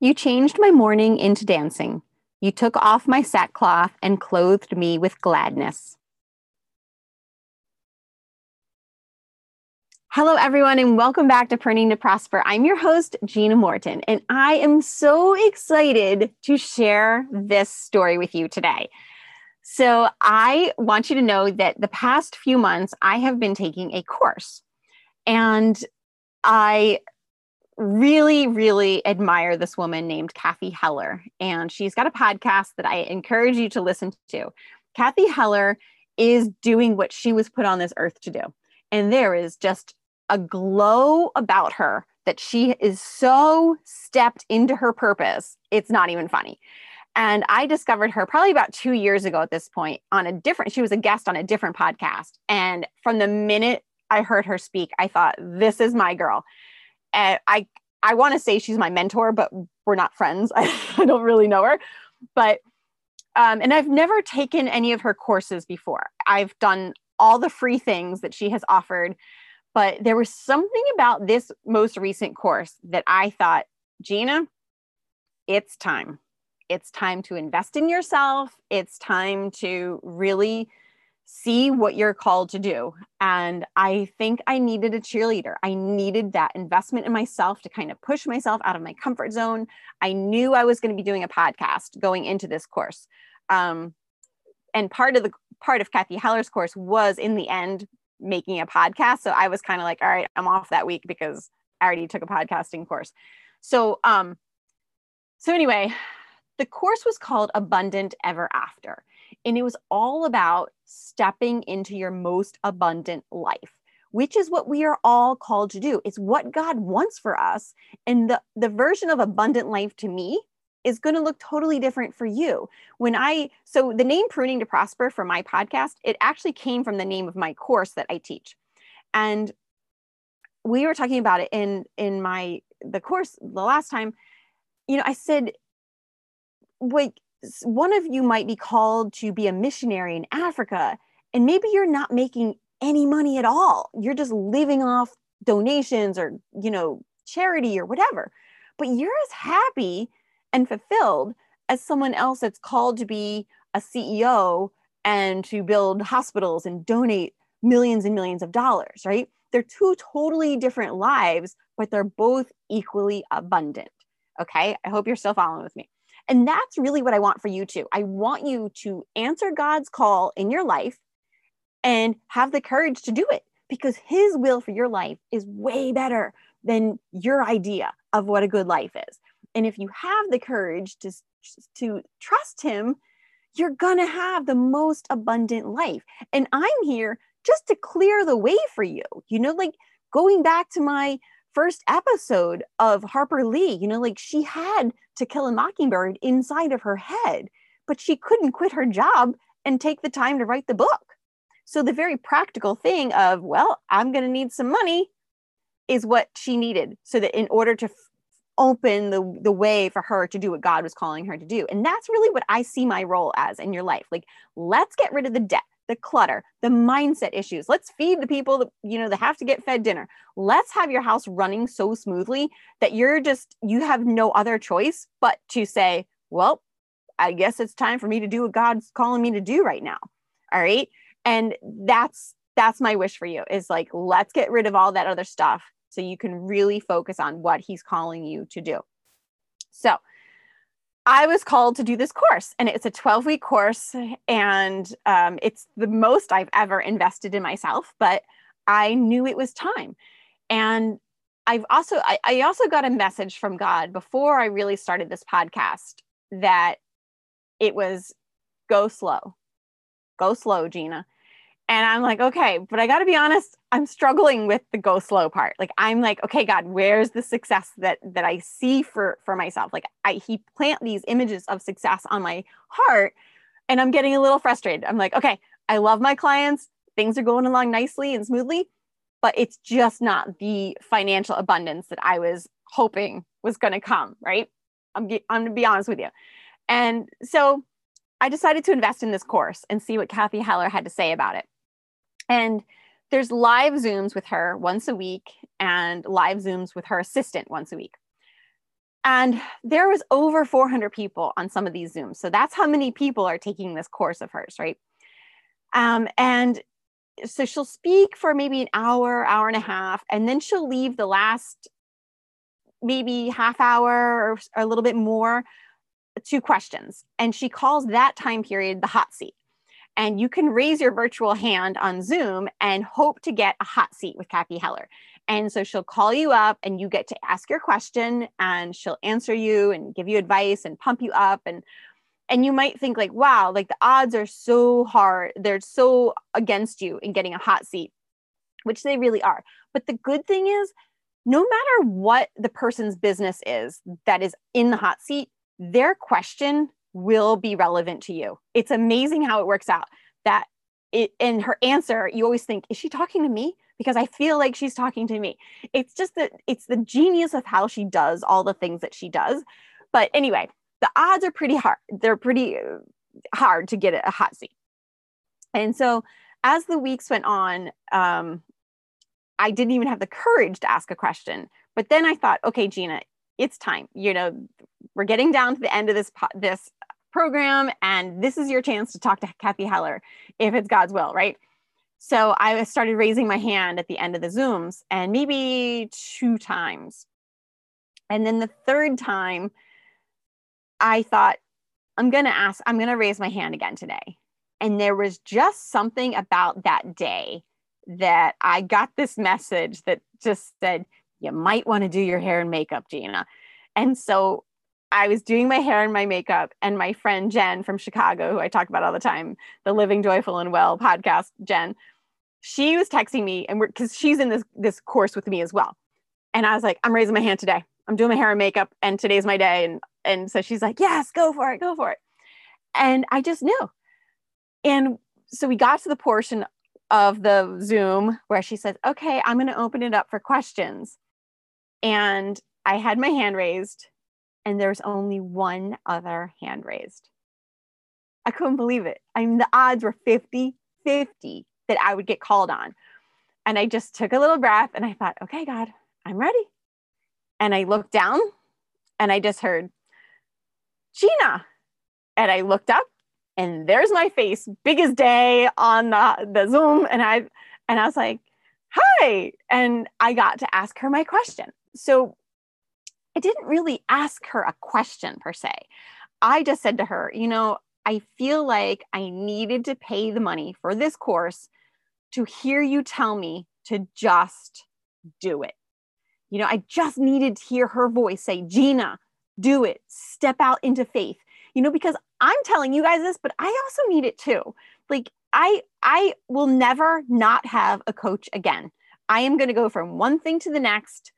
You changed my mourning into dancing. You took off my sackcloth and clothed me with gladness. Hello, everyone, and welcome back to Pruning to Prosper. I'm your host, Gina Morton, and I am so excited to share this story with you today. So, I want you to know that the past few months I have been taking a course, and I really, really admire this woman named Cathy Heller. And she's got a podcast that I encourage you to listen to. Cathy Heller is doing what she was put on this earth to do. And there is just a glow about her that she is so stepped into her purpose. It's not even funny. And I discovered her probably about two years ago at this point on a different, she was a guest on a different podcast. And from the minute I heard her speak, I thought, this is my girl and I I want to say she's my mentor, but we're not friends. I, I don't really know her, but um, and I've never taken any of her courses before. I've done all the free things that she has offered, but there was something about this most recent course that I thought, Gina, it's time. It's time to invest in yourself. It's time to really see what you're called to do. And I think I needed a cheerleader. I needed that investment in myself to kind of push myself out of my comfort zone. I knew I was going to be doing a podcast going into this course. Um, and part of the part of Cathy Heller's course was in the end making a podcast. So I was kind of like, all right, I'm off that week because I already took a podcasting course. So um, so anyway, the course was called Abundant Ever After. And it was all about stepping into your most abundant life, which is what we are all called to do. It's what God wants for us. And the, the version of abundant life to me is going to look totally different for you. When I, so the name Pruning to Prosper for my podcast, it actually came from the name of my course that I teach. And we were talking about it in in my the course the last time you know i said like one of you might be called to be a missionary in Africa, and maybe you're not making any money at all. You're just living off donations or, you know, charity or whatever. But you're as happy and fulfilled as someone else that's called to be a CEO and to build hospitals and donate millions and millions of dollars, right? They're two totally different lives, but they're both equally abundant. Okay. I hope you're still following with me. And that's really what I want for you too. I want you to answer God's call in your life and have the courage to do it because his will for your life is way better than your idea of what a good life is. And if you have the courage to, to trust him, you're going to have the most abundant life. And I'm here just to clear the way for you. You know, like going back to my first episode of Harper Lee, you know, like she had to kill a mockingbird inside of her head, but she couldn't quit her job and take the time to write the book. So the very practical thing of, well, I'm going to need some money is what she needed so that in order to f- open the, the way for her to do what God was calling her to do. And that's really what I see my role as in your life. Like, let's get rid of the debt the clutter, the mindset issues. Let's feed the people that you know that have to get fed dinner. Let's have your house running so smoothly that you're just you have no other choice but to say, well, I guess it's time for me to do what God's calling me to do right now. All right? And that's that's my wish for you is like let's get rid of all that other stuff so you can really focus on what he's calling you to do. So, I was called to do this course, and it's a 12 week course, and um, it's the most I've ever invested in myself. But I knew it was time, and I've also I, I also got a message from God before I really started this podcast that it was go slow, go slow, Gina. And I'm like, okay, but I got to be honest, I'm struggling with the go slow part. Like I'm like, okay, God, where's the success that that I see for for myself? Like I he plant these images of success on my heart and I'm getting a little frustrated. I'm like, okay, I love my clients. Things are going along nicely and smoothly, but it's just not the financial abundance that I was hoping was going to come, right? I'm I'm going to be honest with you. And so I decided to invest in this course and see what Cathy Heller had to say about it. And there's live Zooms with her once a week and live Zooms with her assistant once a week. And there was over 400 people on some of these Zooms. So that's how many people are taking this course of hers, right? Um, and so she'll speak for maybe an hour, hour and a half, and then she'll leave the last maybe half hour or, or a little bit more to questions. And she calls that time period the hot seat. And you can raise your virtual hand on Zoom and hope to get a hot seat with Cathy Heller. And so she'll call you up and you get to ask your question and she'll answer you and give you advice and pump you up and and you might think like wow like the odds are so hard they're so against you in getting a hot seat which they really are but the good thing is no matter what the person's business is that is in the hot seat their question will be relevant to you it's amazing how it works out that it in her answer you always think is she talking to me because i feel like she's talking to me it's just that it's the genius of how she does all the things that she does but anyway the odds are pretty hard. They're pretty uh, hard to get a hot seat. And so as the weeks went on, um, I didn't even have the courage to ask a question. But then I thought, okay, Gina, it's time. You know, we're getting down to the end of this this program, and this is your chance to talk to Cathy Heller, if it's God's will, right? So I started raising my hand at the end of the Zooms, and maybe two times. And then the third time, I thought, I'm going to ask, I'm going to raise my hand again today. And there was just something about that day that I got this message that just said, you might want to do your hair and makeup, Gina. And so I was doing my hair and my makeup, and my friend Jen from Chicago, who I talk about all the time, the Living Joyful and Well podcast, Jen, she was texting me, and we're because she's in this this course with me as well. And I was like, I'm raising my hand today. I'm doing my hair and makeup, and today's my day, and and so she's like, yes, go for it, go for it. And I just knew. And so we got to the portion of the Zoom where she says, okay, I'm going to open it up for questions. And I had my hand raised, and there's only one other hand raised. I couldn't believe it. I mean, the odds were 50 50 that I would get called on. And I just took a little breath and I thought, okay, God, I'm ready. And I looked down and I just heard, Gina. And I looked up and there's my face, big as day on the, the Zoom. And I and I was like, hi. And I got to ask her my question. So I didn't really ask her a question per se. I just said to her, you know, I feel like I needed to pay the money for this course to hear you tell me to just do it. You know, I just needed to hear her voice say, Gina, do it step out into faith you know because i'm telling you guys this but i also need it too like i i will never not have a coach again i am going to go from one thing to the next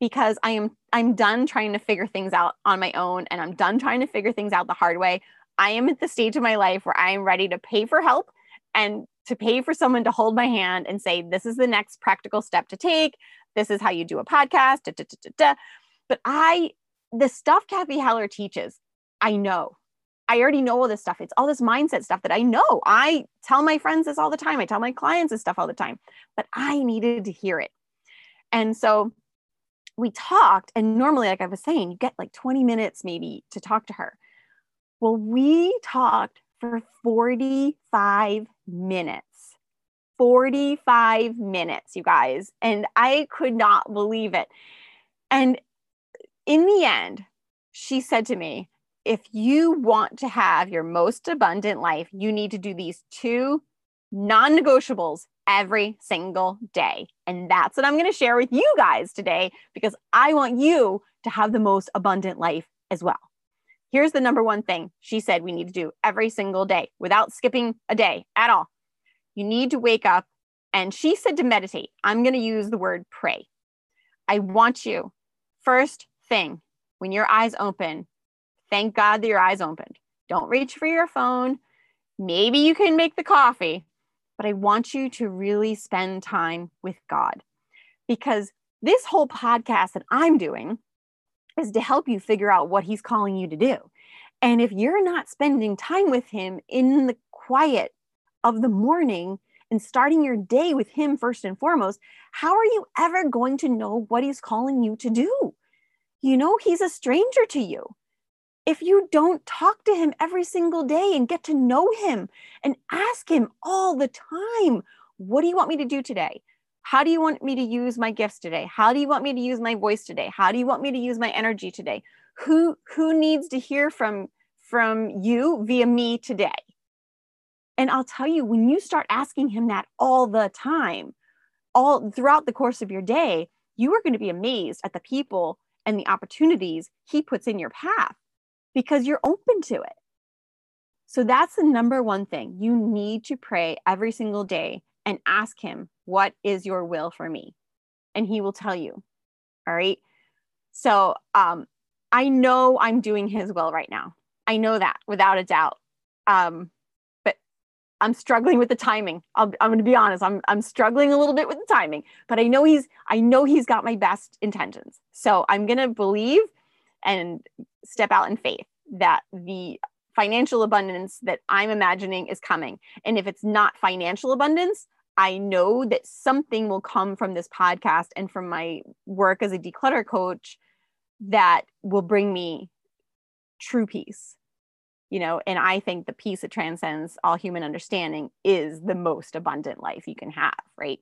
because i am i'm done trying to figure things out on my own and i'm done trying to figure things out the hard way i am at the stage of my life where i am ready to pay for help and to pay for someone to hold my hand and say this is the next practical step to take this is how you do a podcast da, da, da, but i the stuff Cathy Heller teaches, I know. I already know all this stuff. It's all this mindset stuff that I know. I tell my friends this all the time. I tell my clients this stuff all the time, but I needed to hear it. And so we talked, and normally, like I was saying, you get like 20 minutes maybe to talk to her. Well, we talked for 45 minutes. 45 minutes, you guys. And I could not believe it. And in the end, she said to me, if you want to have your most abundant life, you need to do these two non negotiables every single day. And that's what I'm going to share with you guys today because I want you to have the most abundant life as well. Here's the number one thing she said we need to do every single day without skipping a day at all. You need to wake up. And she said to meditate. I'm going to use the word pray. I want you first thing when your eyes open, thank God that your eyes opened. Don't reach for your phone. Maybe you can make the coffee, but I want you to really spend time with God because this whole podcast that I'm doing is to help you figure out what He's calling you to do. And if you're not spending time with Him in the quiet of the morning and starting your day with Him first and foremost, how are you ever going to know what He's calling you to do? you know, he's a stranger to you. If you don't talk to him every single day and get to know him and ask him all the time, what do you want me to do today? How do you want me to use my gifts today? How do you want me to use my voice today? How do you want me to use my energy today? Who who needs to hear from from you via me today? And I'll tell you when you start asking him that all the time, all throughout the course of your day, you are going to be amazed at the people and the opportunities he puts in your path because you're open to it. So that's the number one thing. You need to pray every single day and ask him, What is your will for me? And he will tell you. All right. So um, I know I'm doing his will right now. I know that without a doubt. Um, but I'm struggling with the timing. i am going to be honest. I'm I'm struggling a little bit with the timing. But I know he's I know he's got my best intentions. So I'm going to believe and step out in faith that the financial abundance that I'm imagining is coming. And if it's not financial abundance, I know that something will come from this podcast and from my work as a declutter coach that will bring me true peace. You know, and I think the peace that transcends all human understanding is the most abundant life you can have, right?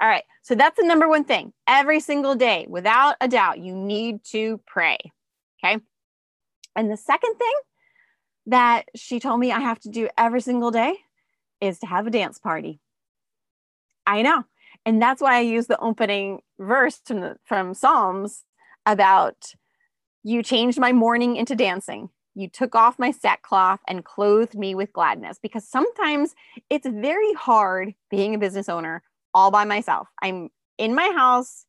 All right, so that's the number one thing. Every single day, without a doubt, you need to pray. Okay. And the second thing that she told me I have to do every single day is to have a dance party. I know. And that's why I use the opening verse from, the, from Psalms about you changed my mourning into dancing. You took off my sackcloth and clothed me with gladness because sometimes it's very hard being a business owner all by myself. I'm in my house,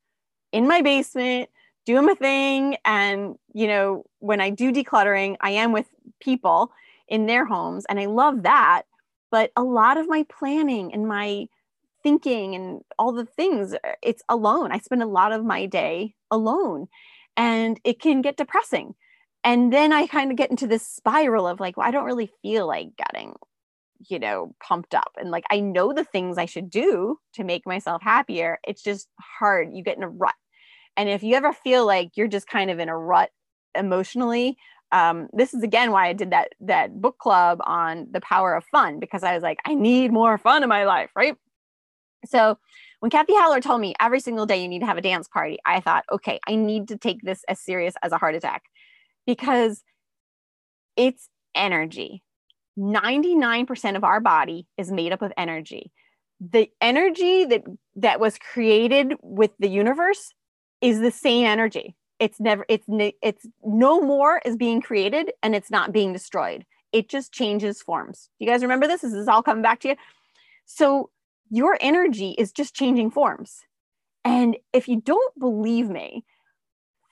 in my basement, doing my thing. And, you know, when I do decluttering, I am with people in their homes and I love that. But a lot of my planning and my thinking and all the things it's alone. I spend a lot of my day alone and it can get depressing. And then i kind of get into this spiral of like well, i don't really feel like getting you know pumped up. And like i know the things i should do to make myself happier. It's just hard. You get in a rut and if you ever feel like you're just kind of in a rut emotionally um, this is again why I did that that book club on the power of fun because I was like, I need more fun in my life, right? So when Cathy Heller told me every single day you need to have a dance party, I thought, okay, I need to take this as serious as a heart attack because it's energy. 99% of our body is made up of energy. The energy that that was created with the universe is the same energy. It's never it's it's no more is being created and it's not being destroyed. It just changes forms. You guys remember this? This is all coming back to you? So your energy is just changing forms. And if you don't believe me,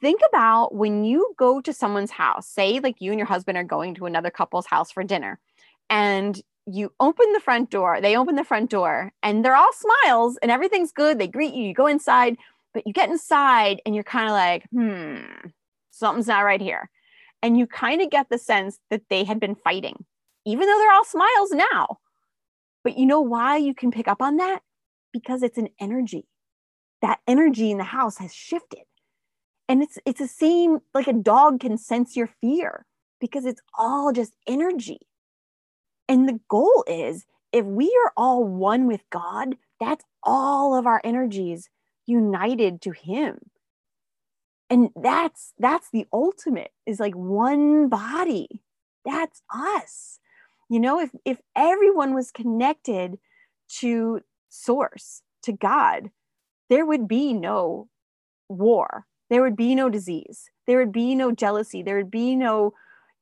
think about when you go to someone's house, say, like you and your husband are going to another couple's house for dinner, and you open the front door, they open the front door, and they're all smiles and everything's good. They greet you, you go inside, but you get inside and you're kind of like, hmm, something's not right here. And you kind of get the sense that they had been fighting, even though they're all smiles now. But you know why you can pick up on that? Because it's an energy. That energy in the house has shifted. And it's it's the same like a dog can sense your fear because it's all just energy. And the goal is if we are all one with God, that's all of our energies united to him. And that's that's the ultimate is like one body. That's us. You know, if if everyone was connected to source, to God, there would be no war. There would be no disease. There would be no jealousy. There would be no,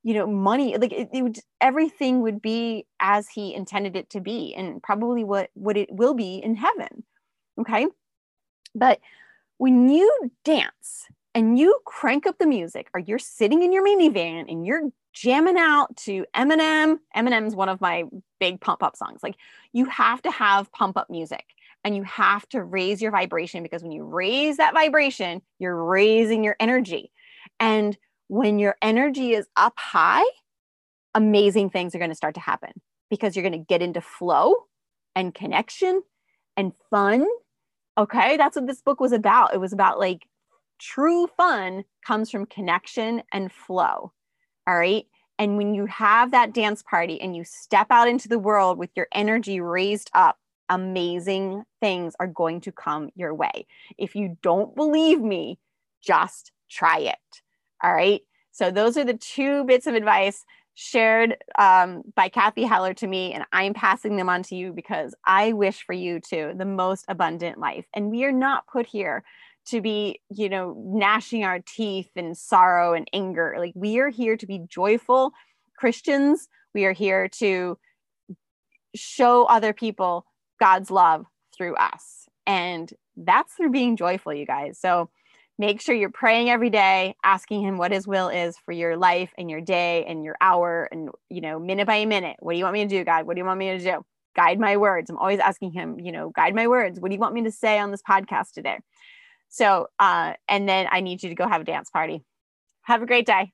you know, money. Like it, it would, everything would be as He intended it to be, and probably what what it will be in heaven. Okay, but when you dance and you crank up the music, or you're sitting in your minivan and you're jamming out to Eminem. Eminem's one of my big pump up songs. Like you have to have pump up music and you have to raise your vibration because when you raise that vibration, you're raising your energy. And when your energy is up high, amazing things are going to start to happen because you're going to get into flow and connection and fun. Okay, that's what this book was about. It was about like true fun comes from connection and flow. All right. And when you have that dance party and you step out into the world with your energy raised up, amazing things are going to come your way. If you don't believe me, just try it. All right. So, those are the two bits of advice shared um, by Cathy Heller to me, and I'm passing them on to you because I wish for you too the most abundant life. And we are not put here to be, you know, gnashing our teeth in sorrow and anger. Like we are here to be joyful Christians. We are here to show other people God's love through us. And that's through being joyful, you guys. So, make sure you're praying every day asking him what his will is for your life and your day and your hour and you know minute by minute. What do you want me to do god? What do you want me to do? Guide my words. I'm always asking him you know guide my words. What do you want me to say on this podcast today? So uh and then i need you to go have a dance party. Have a great day